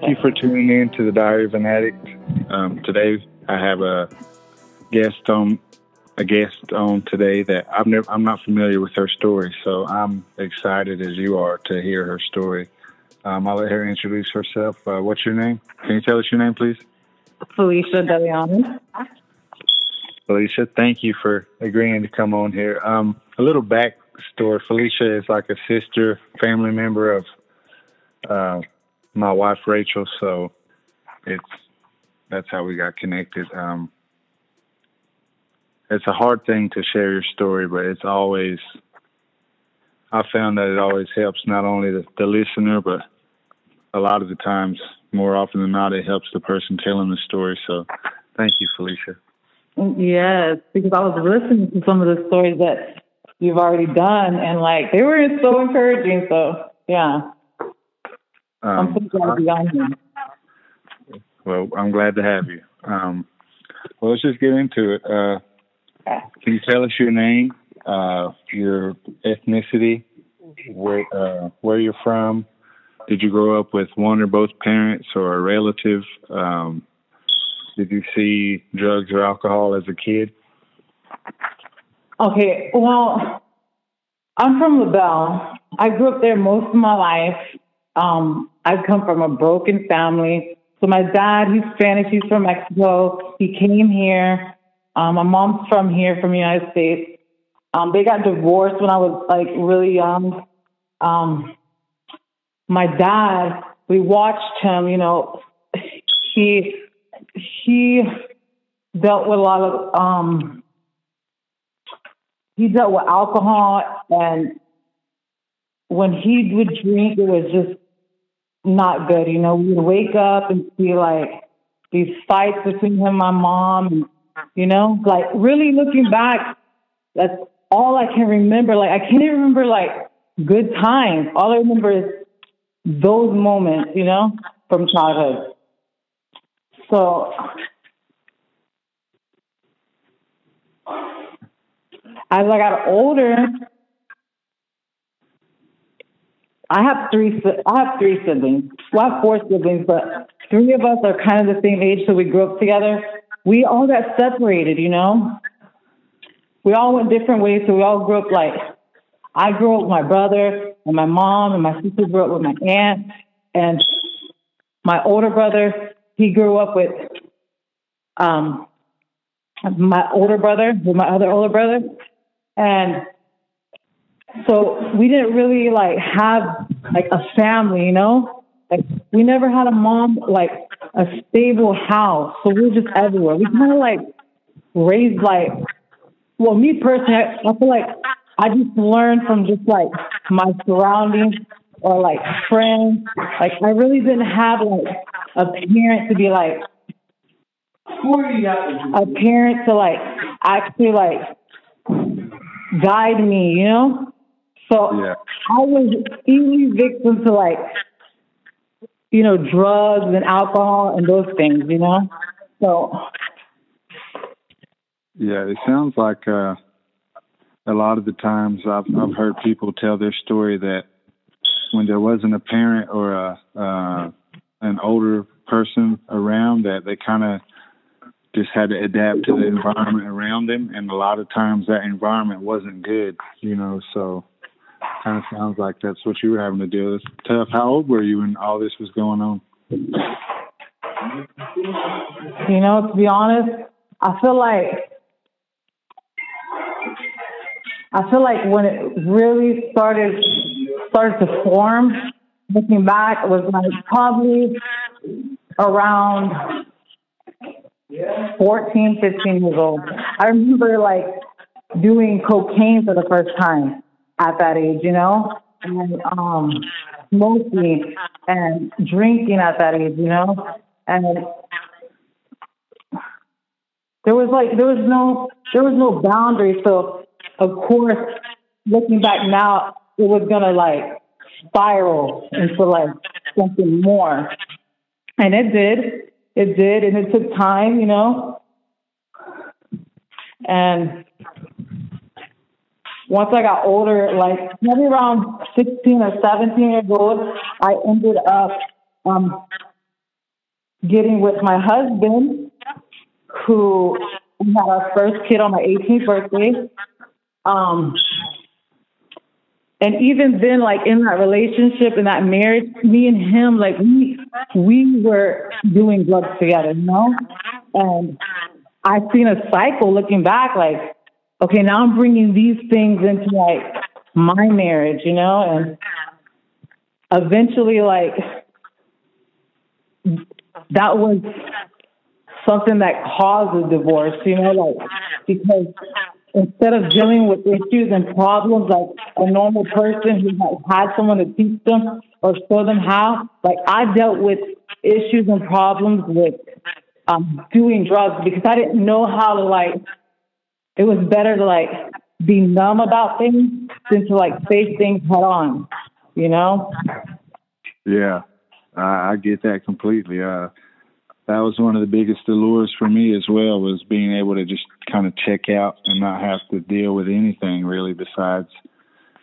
Thank you for tuning in to the Diary of an Addict. Um, today, I have a guest on a guest on today that I've never, I'm not familiar with her story, so I'm excited as you are to hear her story. Um, I'll let her introduce herself. Uh, what's your name? Can you tell us your name, please? Felicia Deleon. Felicia, thank you for agreeing to come on here. Um, a little backstory: Felicia is like a sister, family member of uh, my wife Rachel, so it's that's how we got connected. Um, it's a hard thing to share your story, but it's always I found that it always helps not only the, the listener, but a lot of the times, more often than not, it helps the person telling the story. So, thank you, Felicia. Yes, because I was listening to some of the stories that you've already done, and like they were so encouraging. So, yeah, I'm Um, so glad to be on here. well, I'm glad to have you. Um, well, let's just get into it. Uh, can you tell us your name, uh, your ethnicity, where uh, where you're from? Did you grow up with one or both parents or a relative? Um, did you see drugs or alcohol as a kid? Okay, well, I'm from LaBelle. I grew up there most of my life. Um, I come from a broken family. So my dad, he's Spanish. He's from Mexico. He came here. Um, my mom's from here, from the United States. Um, they got divorced when I was like really young. Um, my dad, we watched him. You know, he he dealt with a lot of um, he dealt with alcohol and when he would drink it was just not good you know we would wake up and see like these fights between him and my mom and you know like really looking back that's all i can remember. Like i can't even remember like good times. All i remember is those moments you know from childhood. So as I got older, I have three. I have three siblings. Well, I have four siblings, but three of us are kind of the same age, so we grew up together. We all got separated, you know. We all went different ways, so we all grew up like I grew up with my brother and my mom, and my sister grew up with my aunt, and my older brother he grew up with um my older brother with my other older brother, and so we didn't really like have like a family, you know. Like we never had a mom like a stable house, so we were just everywhere. We kind of like raised like, well, me personally, I, I feel like I just learned from just like my surroundings or like friends. Like I really didn't have like a parent to be like a parent to like actually like guide me, you know? So Yeah. I was easily victim to like, you know, drugs and alcohol and those things, you know? So Yeah, it sounds like uh, a lot of the times I've I've heard people tell their story that when there wasn't a parent or a uh, an older person around, that they kind of just had to adapt to the environment around them, and a lot of times that environment wasn't good, you know. So, kind of sounds like that's what you were having to deal with. Tough. How old were you when all this was going on? You know, to be honest, I feel like I feel like when it really started started to form, looking back, it was like probably around 14, 15 years old. I remember like doing cocaine for the first time at that age, you know, and um, smoking and drinking at that age, you know, and there was like there was no there was no boundary. So of course, looking back now, it was gonna like spiral into like something more, and it did. It did, and it took time, you know. And once I got older, like maybe around 16 or 17 years old, I ended up um, getting with my husband, who had our first kid on my 18th birthday. Um, and even then, like in that relationship, in that marriage, me and him, like we we were doing drugs together, you know. And I've seen a cycle looking back, like, okay, now I'm bringing these things into like my marriage, you know, and eventually, like, that was something that caused a divorce, you know, like, because instead of dealing with issues and problems like a normal person who has had someone to teach them or show them how, like, I dealt with issues and problems with um, doing drugs because I didn't know how to, like, it was better to, like, be numb about things than to, like, face things head on, you know? Yeah, I, I get that completely. Uh, that was one of the biggest allures for me as well was being able to just kind of check out and not have to deal with anything really besides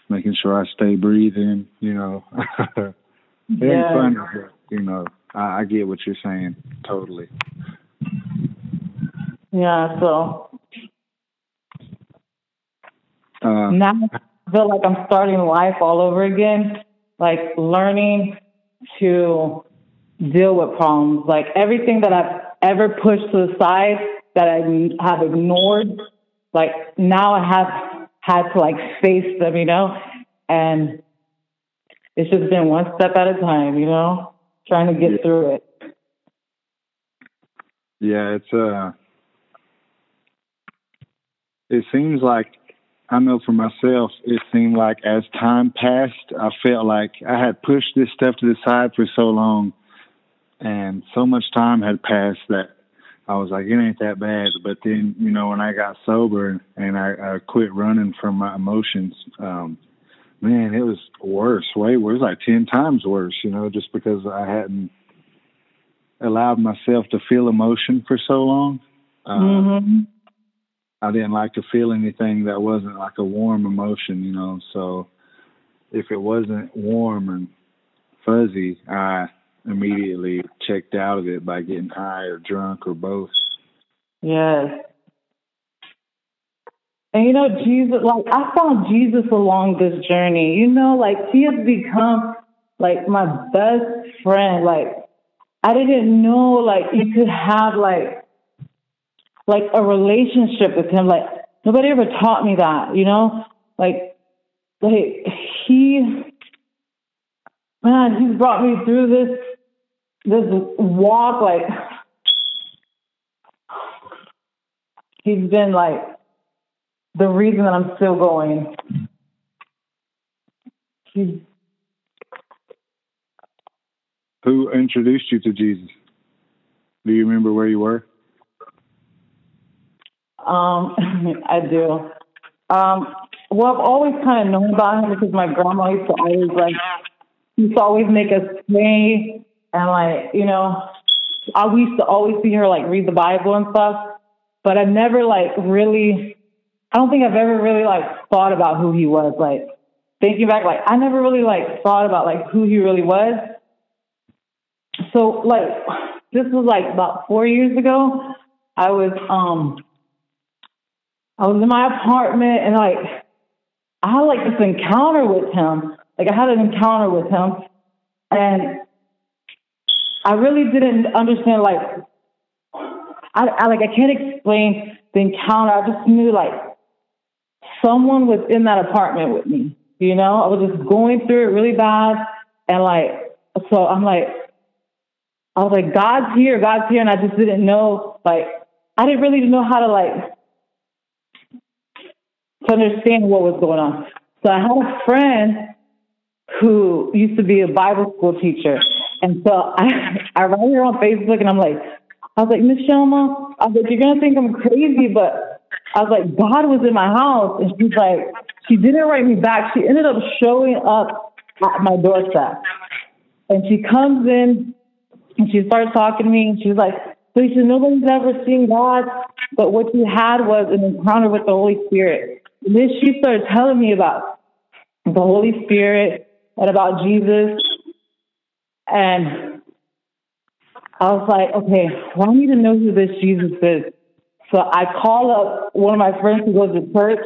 making sure I stay breathing, you know. Yeah. fun, you know. I, I get what you're saying totally. Yeah, so Uh, now I feel like I'm starting life all over again, like learning to deal with problems. Like everything that I've ever pushed to the side that I have ignored, like now I have had to like face them, you know, and it's just been one step at a time, you know, trying to get Yeah. through it. Yeah, it's uh it seems like I know for myself, it seemed like as time passed, I felt like I had pushed this stuff to the side for so long and so much time had passed that I was like, it ain't that bad. But then, you know, when I got sober and I, I quit running from my emotions, um, man, it was worse, way worse, like 10 times worse, you know, just because I hadn't allowed myself to feel emotion for so long. Uh, hmm I didn't like to feel anything that wasn't like a warm emotion, you know. So if it wasn't warm and fuzzy, I immediately checked out of it by getting high or drunk or both. Yes. And you know, Jesus, like, I found Jesus along this journey. You know, like, he has become, like, my best friend. Like, I didn't know, like, you could have, like, like a relationship with him. Like, nobody ever taught me that, you know? Like, like, he, man, he's brought me through this, this walk, like, he's been like the reason that I'm still going. He's Who introduced you to Jesus? Do you remember where you were? Um I do. Um well I've always kind of known about him because my grandma used to always like used to always make us pray and like, you know, I used to always see her like read the Bible and stuff. But I never like really I don't think I've ever really like thought about who he was. Like thinking back, like I never really like thought about like who he really was. So like this was like about four years ago. I was um I was in my apartment and like I had like this encounter with him. Like I had an encounter with him and I really didn't understand like I, I like I can't explain the encounter. I just knew like someone was in that apartment with me. You know, I was just going through it really bad and like so I'm like I was like, God's here, God's here and I just didn't know like I didn't really know how to like to understand what was going on. So I had a friend who used to be a Bible school teacher. And so I, I write her on Facebook and I'm like, I was like, Miss Shelma, I was like, you're going to think I'm crazy, but I was like, God was in my house. And she's like, she didn't write me back. She ended up showing up at my doorstep. And she comes in and she starts talking to me and she's like, Felicia, nobody's ever seen God, but what you had was an encounter with the Holy Spirit. Then she started telling me about the Holy Spirit and about Jesus. And I was like, okay, well, I need to know who this Jesus is. So I called up one of my friends who goes to church,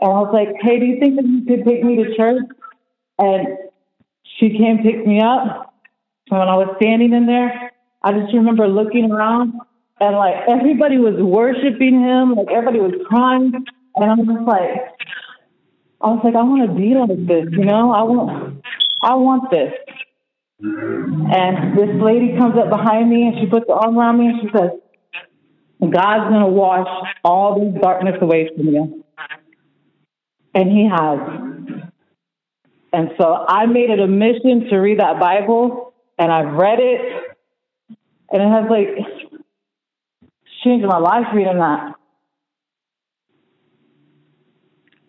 and I was like, hey, do you think that you could take me to church? And she came pick me up. And when I was standing in there, I just remember looking around, and like everybody was worshiping him, like everybody was crying, and I'm just like, I was like, I want to be like this, you know? I want, I want this. And this lady comes up behind me and she puts her arm around me and she says, God's going to wash all this darkness away from you. And He has. And so I made it a mission to read that Bible and I've read it and it has like changed my life reading that.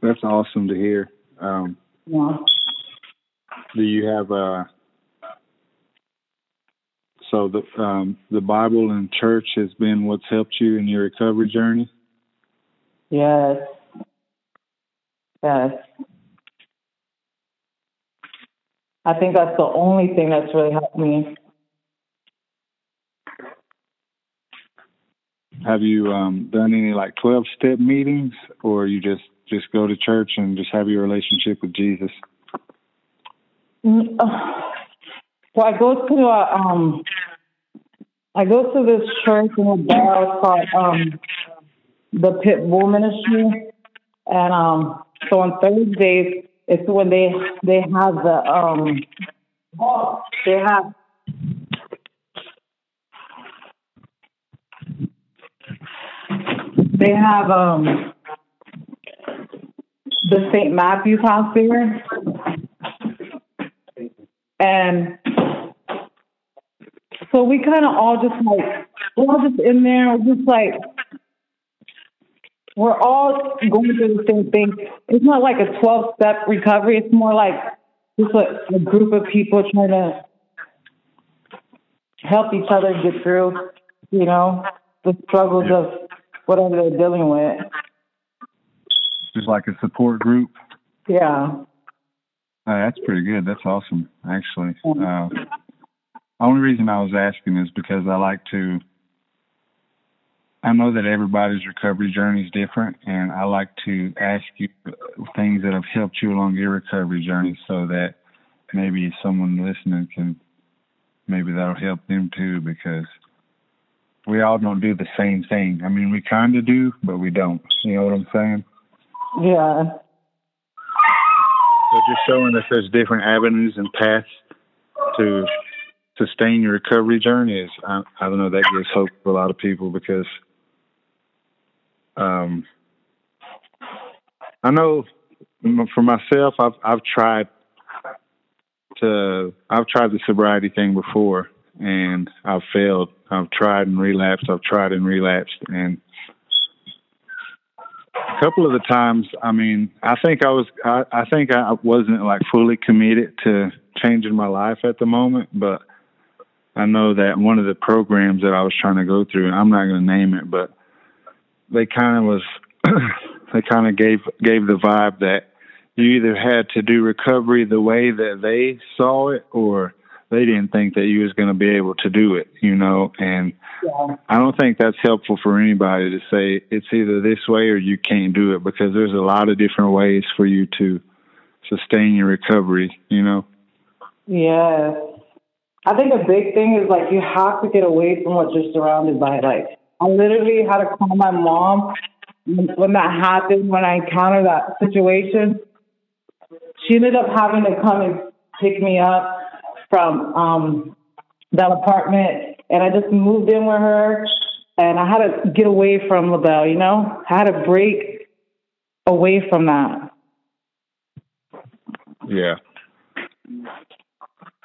That's awesome to hear. Um, Yeah. do you have uh so the um the Bible and church has been what's helped you in your recovery journey? Yes. Yes. I think that's the only thing that's really helped me. Have you um done any like twelve step meetings or you just just go to church and just have your relationship with Jesus? Mm, Well, I go to a, um, I go to this church in LaBelle called um, the Pit Bull Ministry, and um, so on Thursdays it's when they they have the um, they have they have um the St. Matthew's house there. And so we kind of all just like, we're all just in there, we're just like, we're all going through the same thing. It's not like a 12 step recovery, it's more like just a, a group of people trying to help each other get through, you know, the struggles of whatever they're dealing with. Just like a support group? Yeah. Uh, that's pretty good. That's awesome, actually. Uh, only reason I was asking is because I like to. I know that everybody's recovery journey is different, and I like to ask you things that have helped you along your recovery journey, so that maybe someone listening can, maybe that'll help them too, because we all don't do the same thing. I mean, we kind of do, but we don't. You know what I'm saying? Yeah. So just showing us there's different avenues and paths to sustain your recovery journey is, I, I don't know, that gives hope for a lot of people because um, I know for myself, I've I've tried to I've tried the sobriety thing before and I've failed. I've tried and relapsed. I've tried and relapsed, and a couple of the times, I mean, I think I was, I, I think I wasn't like fully committed to changing my life at the moment, but I know that one of the programs that I was trying to go through, I'm not going to name it, but they kind of was, they kind of gave gave the vibe that you either had to do recovery the way that they saw it, or they didn't think that you was going to be able to do it, you know, and Yeah. I don't think that's helpful for anybody to say it's either this way or you can't do it because there's a lot of different ways for you to sustain your recovery, you know. Yes. I think a big thing is like you have to get away from what you're surrounded by. Like I literally had to call my mom when that happened, when I encountered that situation. She ended up having to come and pick me up from um that apartment and I just moved in with her and I had to get away from LaBelle, you know? I had to break away from that. Yeah.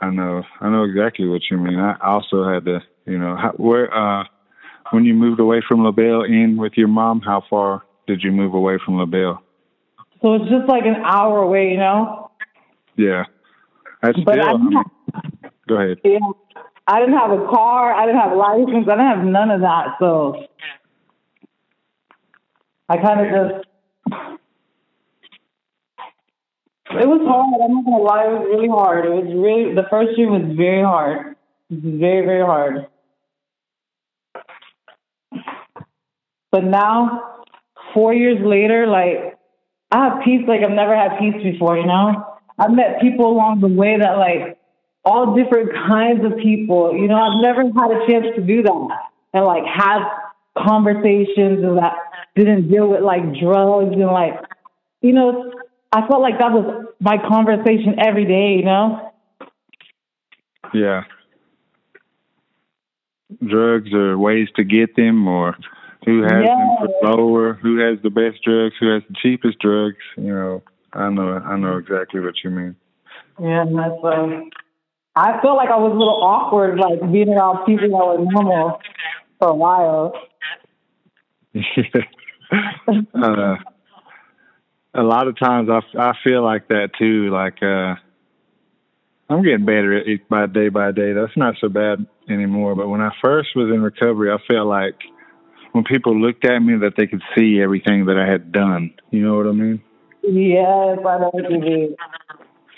I know. I know exactly what you mean. I also had to, you know, how, where uh when you moved away from LaBelle in with your mom, how far did you move away from LaBelle? So it's just like an hour away, you know? Yeah. That's But still I I didn't mean, Go ahead. Yeah. I didn't have a car. I didn't have a license. I didn't have none of that. So I kind of just. It was hard. I'm not gonna lie. It was really hard. It was really the first year was very hard. Very very hard. But now, four years later, like I have peace like I've never had peace before. You know, I've met people along the way that like all different kinds of people. You know, I've never had a chance to do that and like have conversations that didn't deal with like drugs and like, you know, I felt like that was my conversation every day, you know? Yeah. Drugs or ways to get them or who has yeah. them for lower, who has the best drugs, who has the cheapest drugs, you know. I know I know exactly what you mean. Yeah, that's um I felt like I was a little awkward, like being around people that were normal for a while. uh, a lot of times I, I feel like that too. Like uh, I'm getting better at it by day by day. That's not so bad anymore. But when I first was in recovery, I felt like when people looked at me that they could see everything that I had done. You know what I mean? Yes, I know what you mean.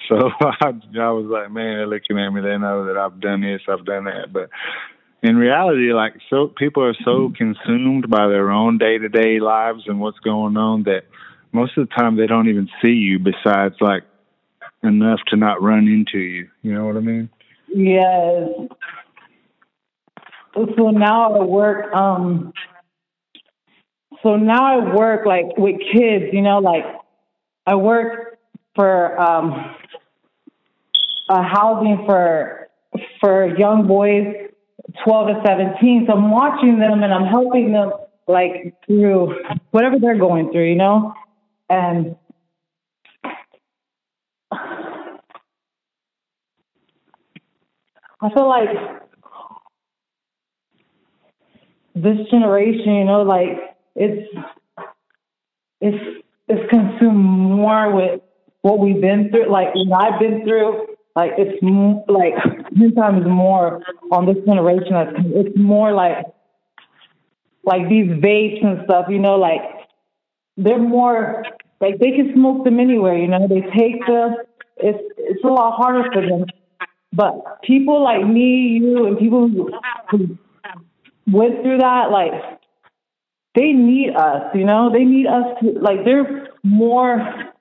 So I, I was like, man, they're looking at me. They know that I've done this, I've done that. But in reality, like, so people are so consumed by their own day to day lives and what's going on that most of the time they don't even see you. Besides, like, enough to not run into you. You know what I mean? Yes. So now I work. Um. So now I work like with kids. You know, like I work for um uh, housing for for young boys 12 to 17 so i'm watching them and i'm helping them like through whatever they're going through you know? And i feel like this generation you know like it's it's it's consumed more with what we've been through like what i've been through like it's m- like ten times more on this generation. It's more like like these vapes and stuff. You know, like they're more like they can smoke them anywhere. You know, they take the it's it's a lot harder for them. But people like me, you, and people who, who went through that, like they need us. You know, they need us to like they're more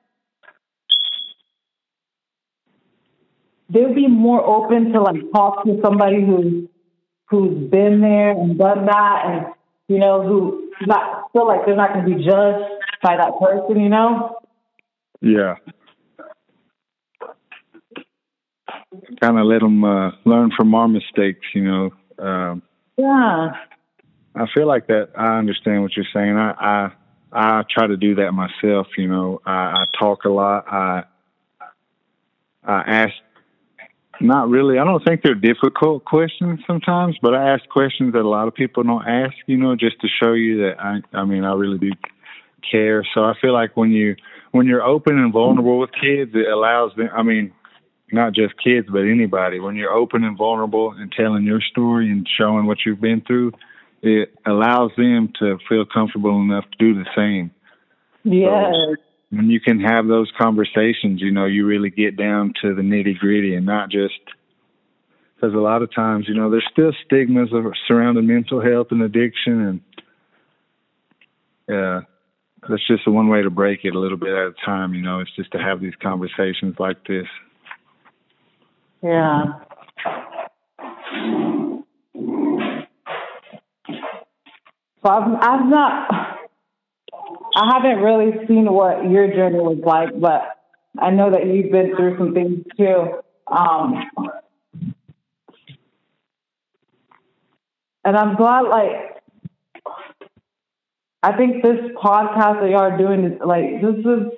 they'll be more open to like talk to somebody who's who's been there and done that and you know who not feel like they're not going to be judged by that person you know? Yeah. Kind of let them uh, learn from our mistakes you know um, yeah. I feel like that i understand what you're saying. I i i try to do that myself you know. I i talk a lot. I I ask not really. I don't think they're difficult questions sometimes, but I ask questions that a lot of people don't ask, you know, just to show you that I I mean, I really do care. So I feel like when you when you're open and vulnerable with kids, it allows them I mean, not just kids, but anybody. When you're open and vulnerable and telling your story and showing what you've been through, it allows them to feel comfortable enough to do the same. Yes. So, when you can have those conversations, you know, you really get down to the nitty gritty and not just because a lot of times, you know, there's still stigmas surrounding mental health and addiction, and yeah, that's just one way to break it a little bit at a time. You know, it's just to have these conversations like this. Yeah. So I've I've not I haven't really seen what your journey was like, but I know that you've been through some things too. Um, and I'm glad, like, I think this podcast that y'all are doing is like this is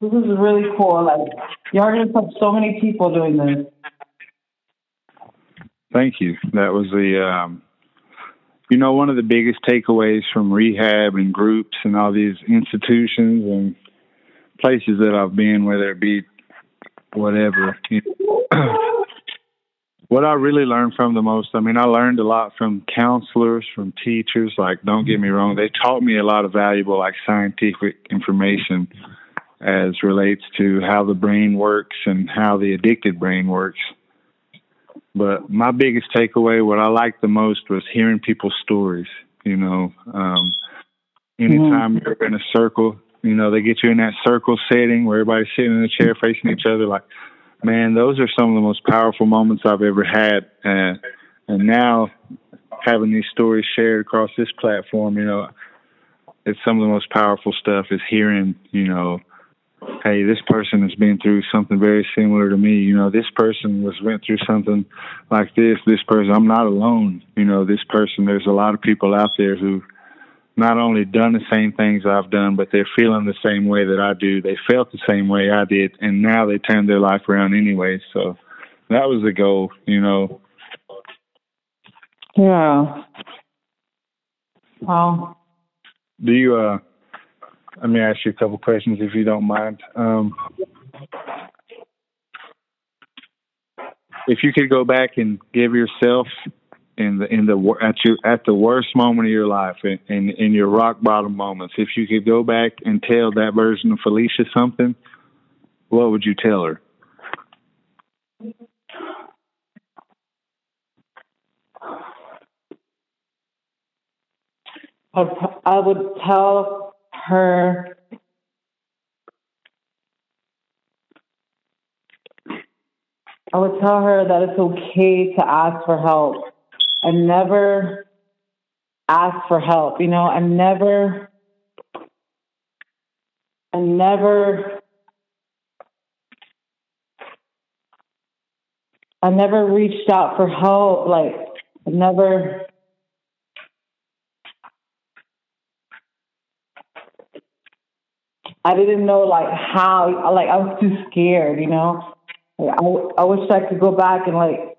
this is really cool. Like, y'all are gonna touch so many people doing this. Thank you. That was the um, you know, one of the biggest takeaways from rehab and groups and all these institutions and places that I've been, whether it be whatever, you know, what I really learned from the most, I mean, I learned a lot from counselors, from teachers. Like, don't get me wrong, they taught me a lot of valuable, like, scientific information as relates to how the brain works and how the addicted brain works. But my biggest takeaway, what I liked the most was hearing people's stories. You know, um, Anytime mm-hmm. you're in a circle, you know, they get you in that circle setting where everybody's sitting in a chair facing each other. Like, man, those are some of the most powerful moments I've ever had. And and now having these stories shared across this platform, you know, it's some of the most powerful stuff is hearing, you know, hey, this person has been through something very similar to me. You know, this person was went through something like this. This person, I'm not alone. You know, this person. There's a lot of people out there who not only done the same things I've done, but they're feeling the same way that I do. They felt the same way I did, and now they turned their life around anyway. So that was the goal. You know. Yeah. Well. Do you uh? Let me ask you a couple questions if you don't mind. Um, if you could go back and give yourself in the in the at your at the worst moment of your life in, in in your rock bottom moments, if you could go back and tell that version of Felicia something, what would you tell her? I would tell her I would tell her that it's okay to ask for help and never ask for help, you know, and never and never I never reached out for help, like I never I didn't know like how, like I was too scared, you know. Like, I, I wish I could go back and like,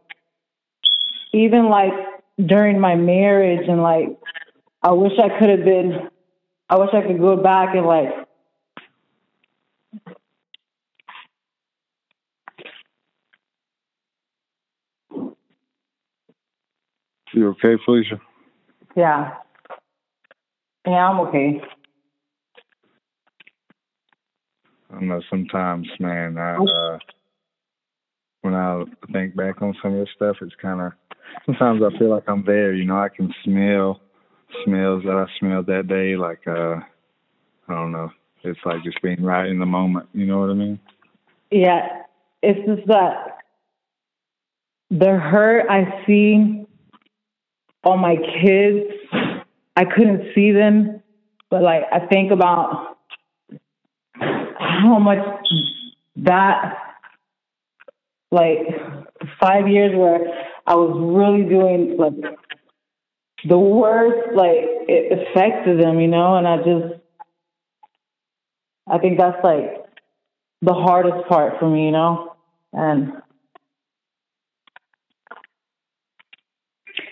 even like during my marriage and like, I wish I could have been, I wish I could go back and like, You okay, Felicia? Yeah. Yeah, I'm okay. I know sometimes, man, I uh when I think back on some of this stuff, it's kind of sometimes I feel like I'm there. You know, I can smell smells that I smelled that day. Like uh I don't know. It's like just being right in the moment. You know what I mean? Yeah, it's just that the hurt I see on my kids, I couldn't see them, but like I think about how much that like five years where I was really doing like the worst, like it affected them, you know, and I just I think that's like the hardest part for me, you know, and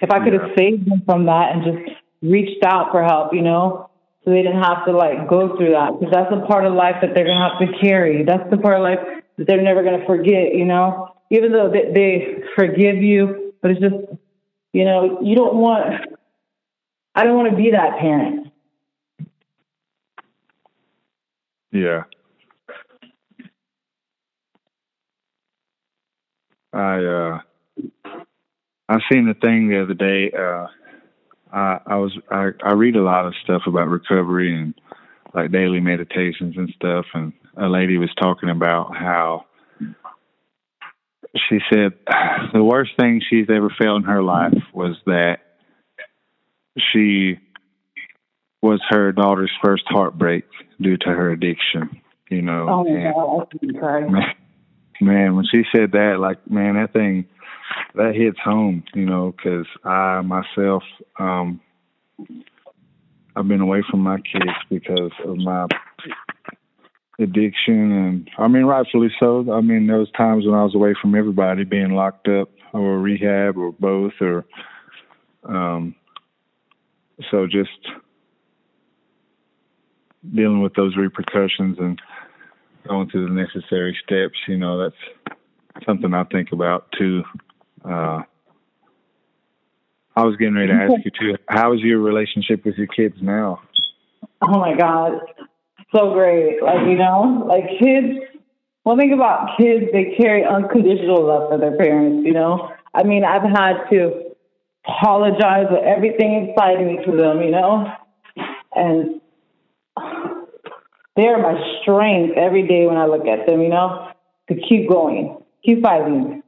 if I could have saved them from that and just reached out for help, you know, so they didn't have to like go through that because that's a part of life that they're gonna have to carry. That's the part of life that they're never gonna forget. You know, even though they, they forgive you, but it's just you know you don't want. I don't want to be that parent. Yeah. I uh I seen the thing the other day. Uh I, I was I, I read a lot of stuff about recovery and like daily meditations and stuff and a lady was talking about how she said the worst thing she's ever felt in her life was that she was her daughter's first heartbreak due to her addiction you know oh my God, man, man when she said that like man that thing that hits home, you know, because I myself, um, I've been away from my kids because of my addiction, and I mean, rightfully so. I mean, there was times when I was away from everybody, being locked up or rehab or both, or um, so just dealing with those repercussions and going through the necessary steps. You know, that's something I think about too. Uh, I was getting ready to ask you too. How is your relationship with your kids now? Oh my God, so great! Like you know, like kids. One thing about kids, they carry unconditional love for their parents. You know, I mean, I've had to apologize for everything me to them. You know, and they are my strength every day when I look at them, you know, to keep going, keep fighting.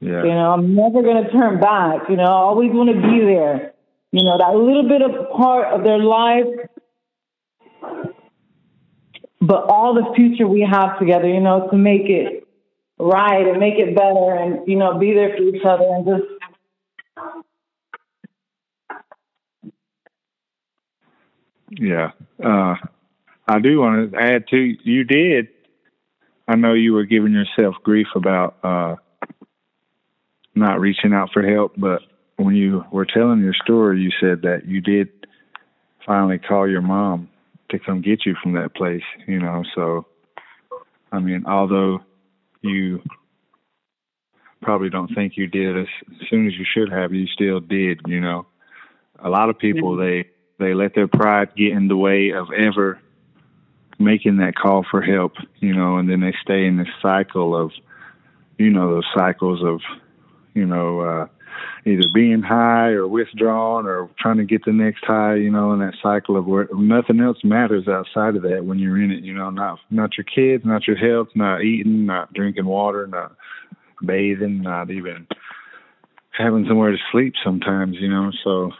Yeah. You know, I'm never going to turn back. You know, I always want to be there. You know, that little bit of part of their life, but all the future we have together, you know, to make it right and make it better and, you know, be there for each other and just. Yeah. Uh, I do want to add to you did. I know you were giving yourself grief about uh, not reaching out for help, but when you were telling your story, you said that you did finally call your mom to come get you from that place, you know. So, I mean, although you probably don't think you did as soon as you should have, you still did, you know. A lot of people, they, they let their pride get in the way of ever making that call for help, you know, and then they stay in this cycle of, you know, those cycles of, you know, uh, either being high or withdrawn or trying to get the next high, you know, in that cycle of where nothing else matters outside of that when you're in it, you know, not not your kids, not your health, not eating, not drinking water, not bathing, not even having somewhere to sleep sometimes, you know, so.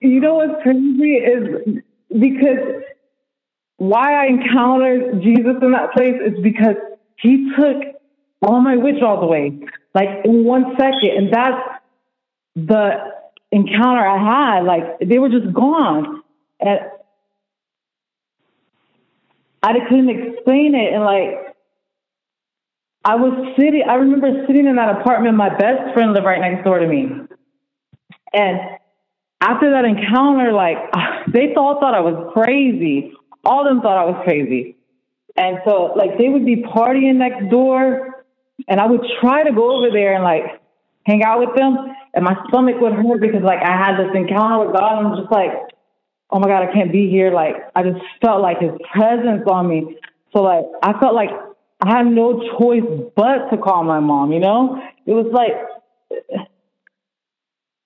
You know what's crazy is because why I encountered Jesus in that place is because he took all my withdrawals away, like in one second. And that's the encounter I had. Like they were just gone. And I couldn't explain it. And like, I was sitting, I remember sitting in that apartment. My best friend lived right next door to me. And after that encounter, like, they all thought I was crazy. All of them thought I was crazy. And so, like, they would be partying next door, and I would try to go over there and, like, hang out with them, and my stomach would hurt because, like, I had this encounter with God, and I'm just like, oh my God, I can't be here. Like, I just felt like His presence on me. So, like, I felt like I had no choice but to call my mom, you know? It was like,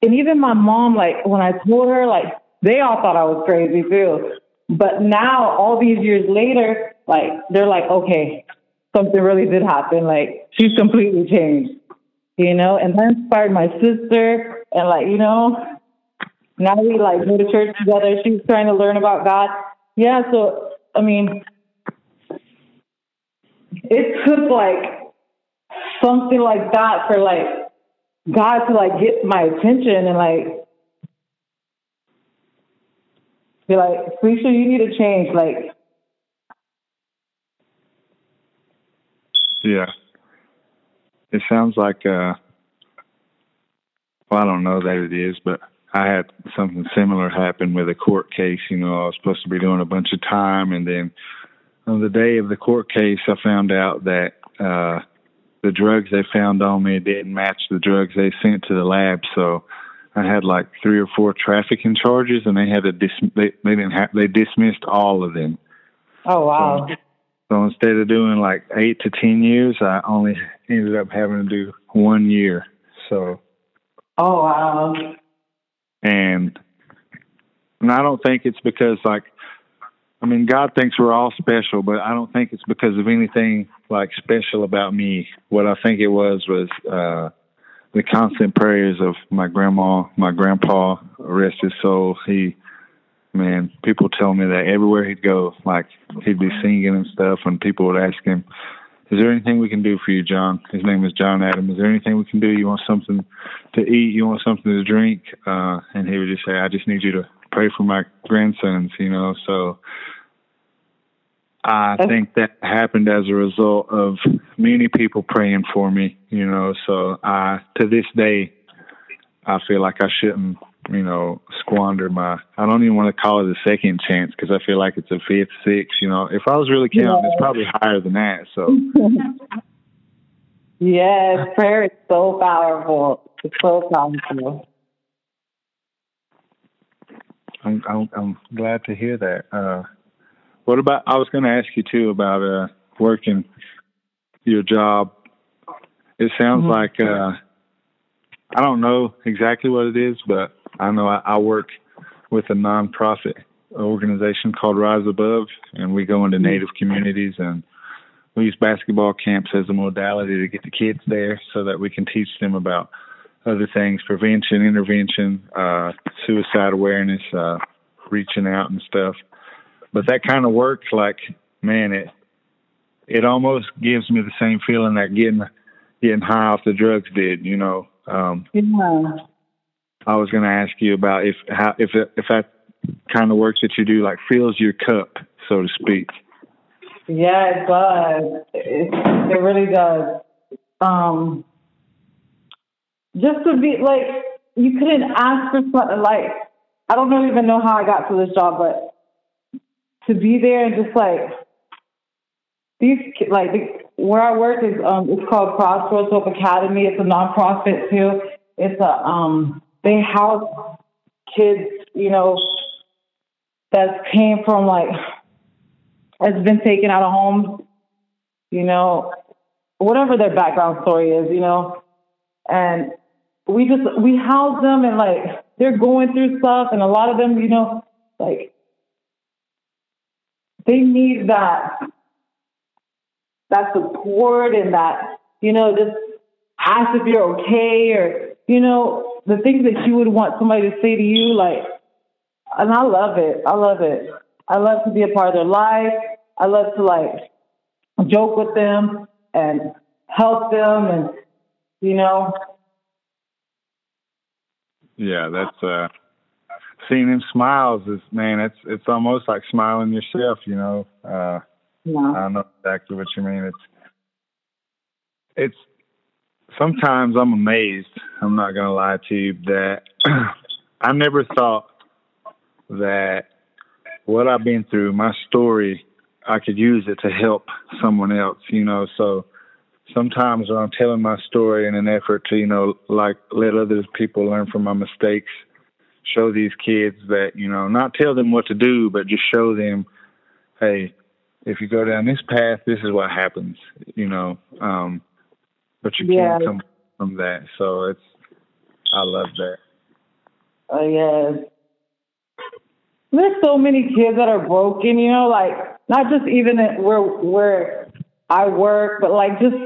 and even my mom, like, when I told her, like, they all thought I was crazy too. But now, all these years later, like they're like, okay, something really did happen. Like she's completely changed, you know. And that inspired my sister, and like you know, now we like go to church together. She's trying to learn about God. Yeah, so I mean, it took like something like that for like God to like get my attention and like be like, Felicia, you need to change. Like, yeah. It sounds like, uh, well, I don't know that it is, but I had something similar happen with a court case. You know, I was supposed to be doing a bunch of time, and then on the day of the court case, I found out that uh, the drugs they found on me didn't match the drugs they sent to the lab. So I had like three or four trafficking charges, and they had to dis- they they didn't have they dismissed all of them. oh wow, So, so instead of doing like eight to ten years, I only ended up having to do one year. So oh wow, and and I don't think it's because like I mean God thinks we're all special, but I don't think it's because of anything like special about me. What I think it was was uh the constant prayers of my grandma, my grandpa, rest his soul. He man, people tell me that everywhere he'd go, like he'd be singing and stuff and people would ask him, Is there anything we can do for you, John? His name is John Adam. Is there anything we can do? You want something to eat? You want something to drink? Uh, and he would just say, I just need you to pray for my grandsons, you know. So I think that happened as a result of many people praying for me, you know. So I, to this day, I feel like I shouldn't, you know, squander my. I don't even want to call it a second chance because I feel like it's a fifth, sixth. You know, if I was really counting, it's probably higher than that. So yes, prayer is so powerful. It's so powerful. I'm, I'm, I'm glad to hear that. Uh, what about? I was going to ask you too about uh, working your job. It sounds Mhm. like uh, I don't know exactly what it is, but I know I, I work with a nonprofit organization called Rise Above, and we go into Native communities and we use basketball camps as a modality to get the kids there so that we can teach them about other things prevention, intervention, uh, suicide awareness, uh, reaching out and stuff. But that kind of work, like, man, it it almost gives me the same feeling that getting getting high off the drugs did, you know. Um, yeah. I was going to ask you about if how if if that kind of work that you do like fills your cup, so to speak. Yeah, it does. It, it really does. Um, just to be like, you couldn't ask for something like, I don't really even know how I got to this job, but to be there and just like these like the, where I work is um it's called Crossroads Hope Academy. It's a nonprofit too. It's a um they house kids, you know, that came from like has been taken out of homes, you know, whatever their background story is, you know, and we just we house them and like they're going through stuff and a lot of them, you know, like they need that that support and that, you know, just ask if you're okay or, you know, the things that you would want somebody to say to you, like, and I love it. I love it. I love to be a part of their life. I love to like joke with them and help them and, you know. Yeah, that's, uh, seeing them smiles is, man, it's, it's almost like smiling yourself, you know, uh, Yeah. I know exactly what you mean. It's it's sometimes I'm amazed. I'm not gonna lie to you that I never thought that what I've been through, my story, I could use it to help someone else. You know, so sometimes when I'm telling my story in an effort to, you know, like let other people learn from my mistakes, show these kids that, you know, not tell them what to do, but just show them, hey, if you go down this path, this is what happens, you know. Um, but you Yeah. can't come from that. So it's, I love that. Oh yes. There's so many kids that are broken, you know, like not just even where where I work, but like just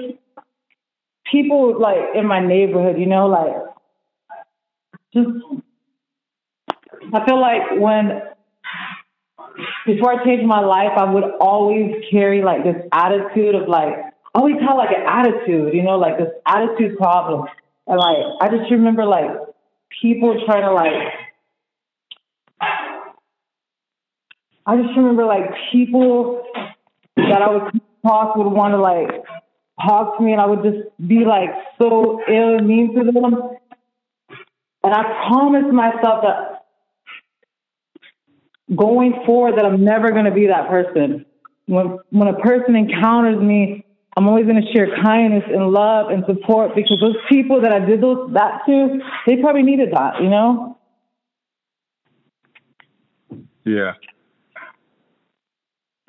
people like in my neighborhood, you know, like just I feel like when before I changed my life, I would always carry like this attitude of like Oh, always had like an attitude, you know, like this attitude problem. And like I just remember like people trying to like I just remember like people that I would talk would want to like talk to me and I would just be like so ill and mean to them. And I promised myself that going forward that I'm never gonna be that person. When when a person encounters me, I'm always gonna share kindness and love and support because those people that I did those that to, they probably needed that, you know? Yeah.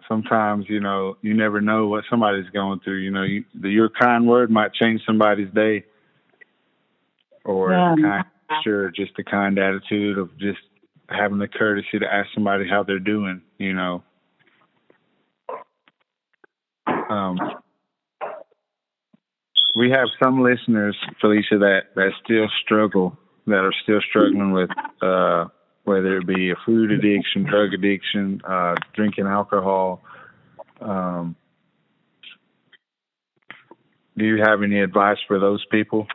Sometimes, you know, you never know what somebody's going through. You know, you, the, your kind word might change somebody's day, or Yeah. kind gesture, just a kind attitude of just having the courtesy to ask somebody how they're doing. You know. Um, we have some listeners, Felicia, that that still struggle, that are still struggling with. Uh, whether it be a food addiction, drug addiction, uh, drinking alcohol. Um, do you have any advice for those people,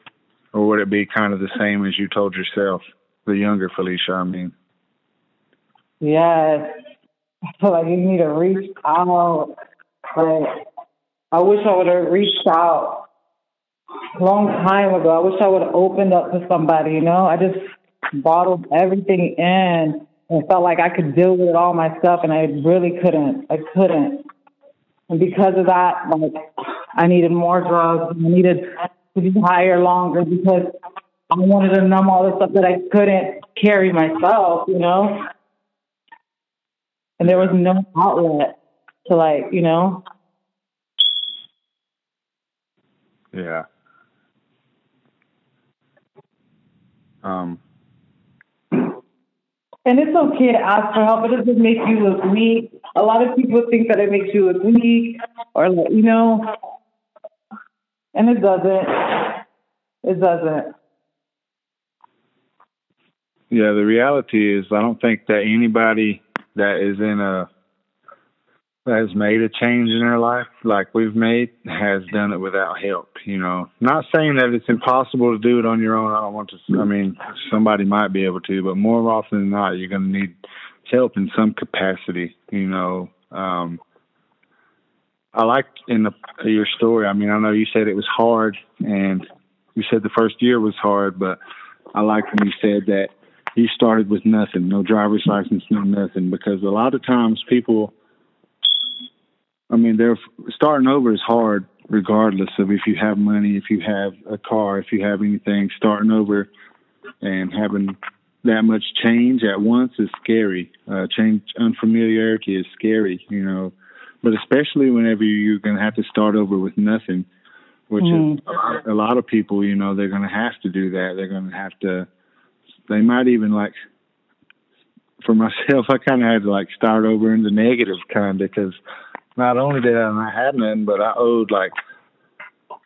or would it be kind of the same as you told yourself, the younger Felicia? I mean, Yes. Like you need to reach out. Like, I wish I would have reached out long time ago. I wish I would have opened up to somebody, you know? I just bottled everything in and felt like I could deal with it all myself, and I really couldn't. I couldn't. And because of that, like, I needed more drugs. I needed to be higher longer because I wanted to numb all the stuff that I couldn't carry myself, you know? and there was no outlet to like you know yeah. and Um, And it's okay to ask for help. It doesn't make you look weak. A lot of people think that it makes you look weak or, you know, and it doesn't. It doesn't. Yeah, the reality is, I don't think that anybody that is in a has made a change in their life like we've made has done it without help. You know, not saying that it's impossible to do it on your own. I don't want to. I mean, somebody might be able to, but more often than not, you're going to need help in some capacity. You know, um, I like in the, your story. I mean, I know you said it was hard, and you said the first year was hard, but I like when you said that you started with nothing, no driver's license, no nothing, because a lot of times people I mean, they're starting over is hard, regardless of if you have money, if you have a car, if you have anything. Starting over and having that much change at once is scary. Uh, change, unfamiliarity is scary, you know. But especially whenever you're going to have to start over with nothing, which mm-hmm. is a lot, a lot of people, you know, they're going to have to do that. They're going to have to. They might even like for myself, I kind of had to like start over in the negative kind of because not only did I not have none, but I owed like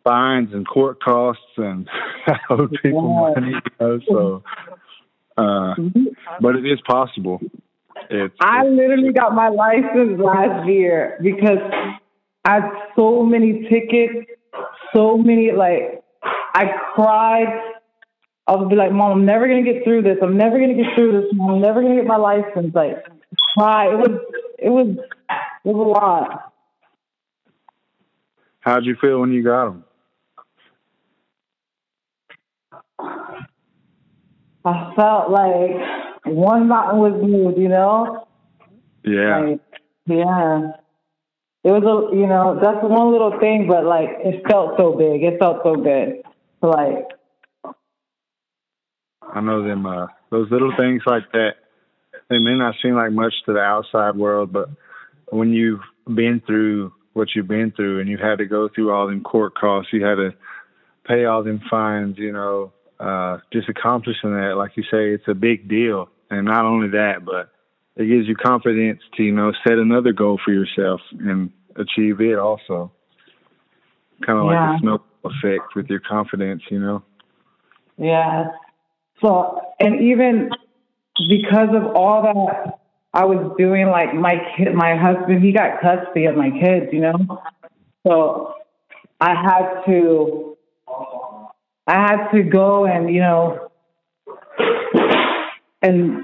fines and court costs, and I owed people money. You know, so, uh, but it is possible. It's, I it's, literally got my license last year because I had so many tickets, so many like I cried. I would be like, "Mom, I'm never gonna get through this. I'm never gonna get through this. Mom, I'm never gonna get my license." Like, cry. It was, it was it was a lot. How'd you feel when you got them? I felt like one mountain was moved, you know? Yeah. Like, yeah. It was a, you know, that's one little thing, but like it felt so big. It felt so good. Like, I know them. Uh, those little things like that. They may not seem like much to the outside world, but when you've been through what you've been through and you had to go through all them court costs, you had to pay all them fines, you know, uh, just accomplishing that, like you say, it's a big deal. And not only that, but it gives you confidence to, you know, set another goal for yourself and achieve it also. Kind of yeah. like a snowball effect with your confidence, you know? Yeah. So, and even because of all that I was doing like my kid, my husband, he got custody of my kids, you know? So I had to, I had to go and, you know, and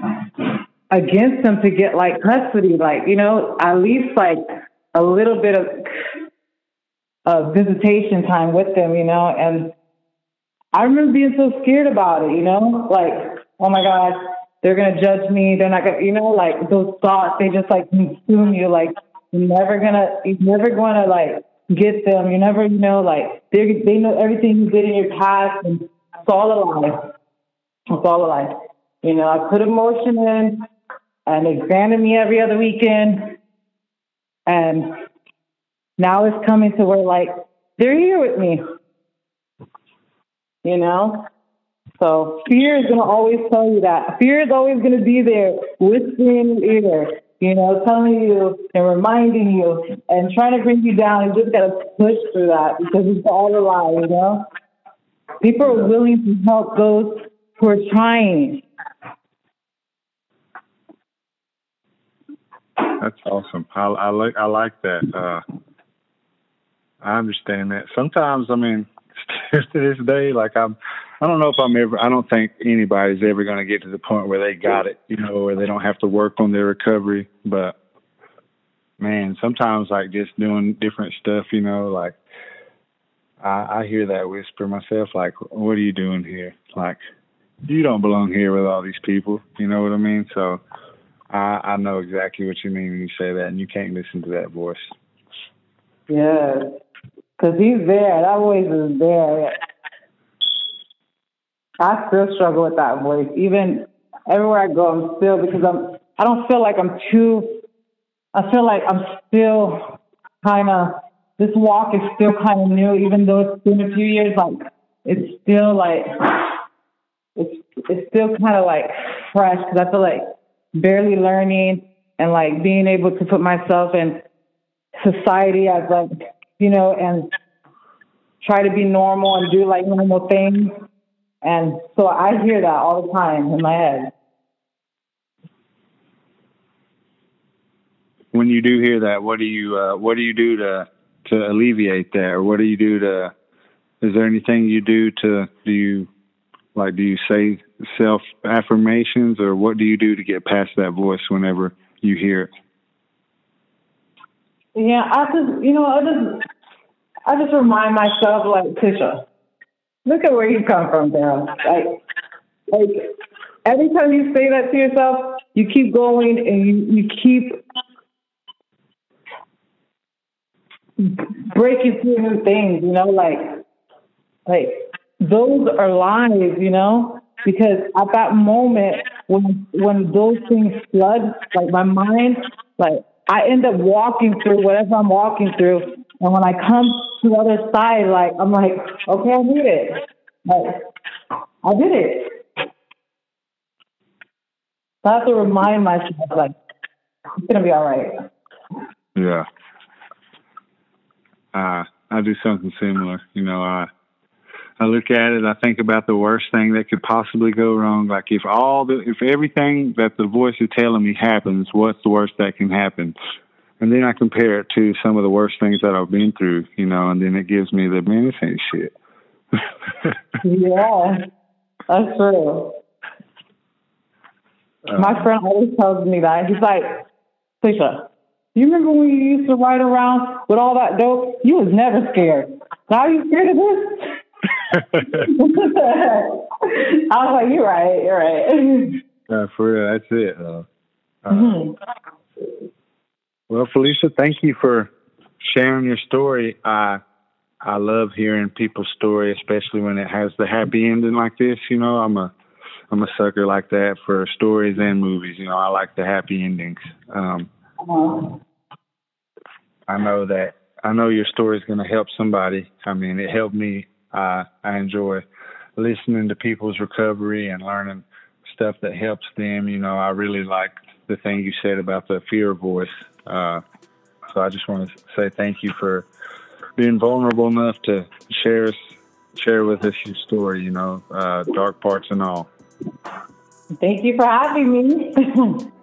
against them to get like custody, like, you know, at least like a little bit of, of visitation time with them, you know? And I remember being so scared about it, you know? Like, oh my God, they're gonna judge me. They're not gonna, you know, like those thoughts. They just like consume you. Like you're never gonna, you're never gonna like get them. You're never, you know, like they they know everything you did in your past, and it's all a lie. It's all a lie. You know, I put emotion in, and examine me every other weekend, and now it's coming to where like they're here with me. You know, so fear is going to always tell you that. Fear is always going to be there, whispering in your ear, you know, telling you and reminding you and trying to bring you down. You just got to push through that because it's all a lie, you know? People are willing to help those who are trying. That's awesome. I, I like I like that. Uh, I understand that. Sometimes, I mean, to this day, like I'm I don't know if I'm ever. I don't think anybody's ever going to get to the point where they got it, you know, where they don't have to work on their recovery. But man, sometimes like just doing different stuff, you know, like I, I hear that whisper myself, like, "What are you doing here? Like, you don't belong here with all these people." You know what I mean? So I, I know exactly what you mean when you say that, and you can't listen to that voice. Yeah, because he's there. That voice is there. I still struggle with that voice. Even everywhere I go, I'm still because I'm. I don't feel like I'm too. I feel like I'm still kind of. This walk is still kind of new, even though it's been a few years. Like it's still like it's it's still kind of like fresh because I feel like barely learning and like being able to put myself in society as like, you know, and try to be normal and do like normal things. And so I hear that all the time in my head. When you do hear that, what do you uh, what do you do to to alleviate that, or what do you do to? Is there anything you do to do you like do you say self affirmations, or what do you do to get past that voice whenever you hear it? Yeah, I just you know I just I just remind myself like Tisha, look at where you come from, girl. Like like every time you say that to yourself, you keep going and you, you keep breaking through new things, you know, like like those are lies, you know, because at that moment when when those things flood, like my mind, like I end up walking through whatever I'm walking through, and when I come to the other side, like I'm like, okay, I did it, like I did it. So I have to remind myself, like, it's gonna be all right. Yeah. Uh, I do something similar. You know, I I look at it. I think about the worst thing that could possibly go wrong. Like if all the if everything that the voice is telling me happens, what's the worst that can happen? And then I compare it to some of the worst things that I've been through. You know, and then it gives me the man, this ain't shit. yeah, that's true. My friend always tells me that. He's like, Tisha, you remember when you used to ride around with all that dope? You was never scared. Now you scared of this? I was like, you're right, you're right. Uh, for real, that's it. Uh, uh, mm-hmm. Well, Felicia, thank you for sharing your story. I I love hearing people's story, especially when it has the happy ending like this. You know, I'm a I'm a sucker like that for stories and movies. You know, I like the happy endings. Um. I know that I know your story is going to help somebody. I mean, it helped me. I enjoy listening to people's recovery and learning stuff that helps them. You know, I really like the thing you said about the fear voice. Uh, so I just want to say thank you for being vulnerable enough to share share with us your story. You know, uh, dark parts and all. Thank you for having me.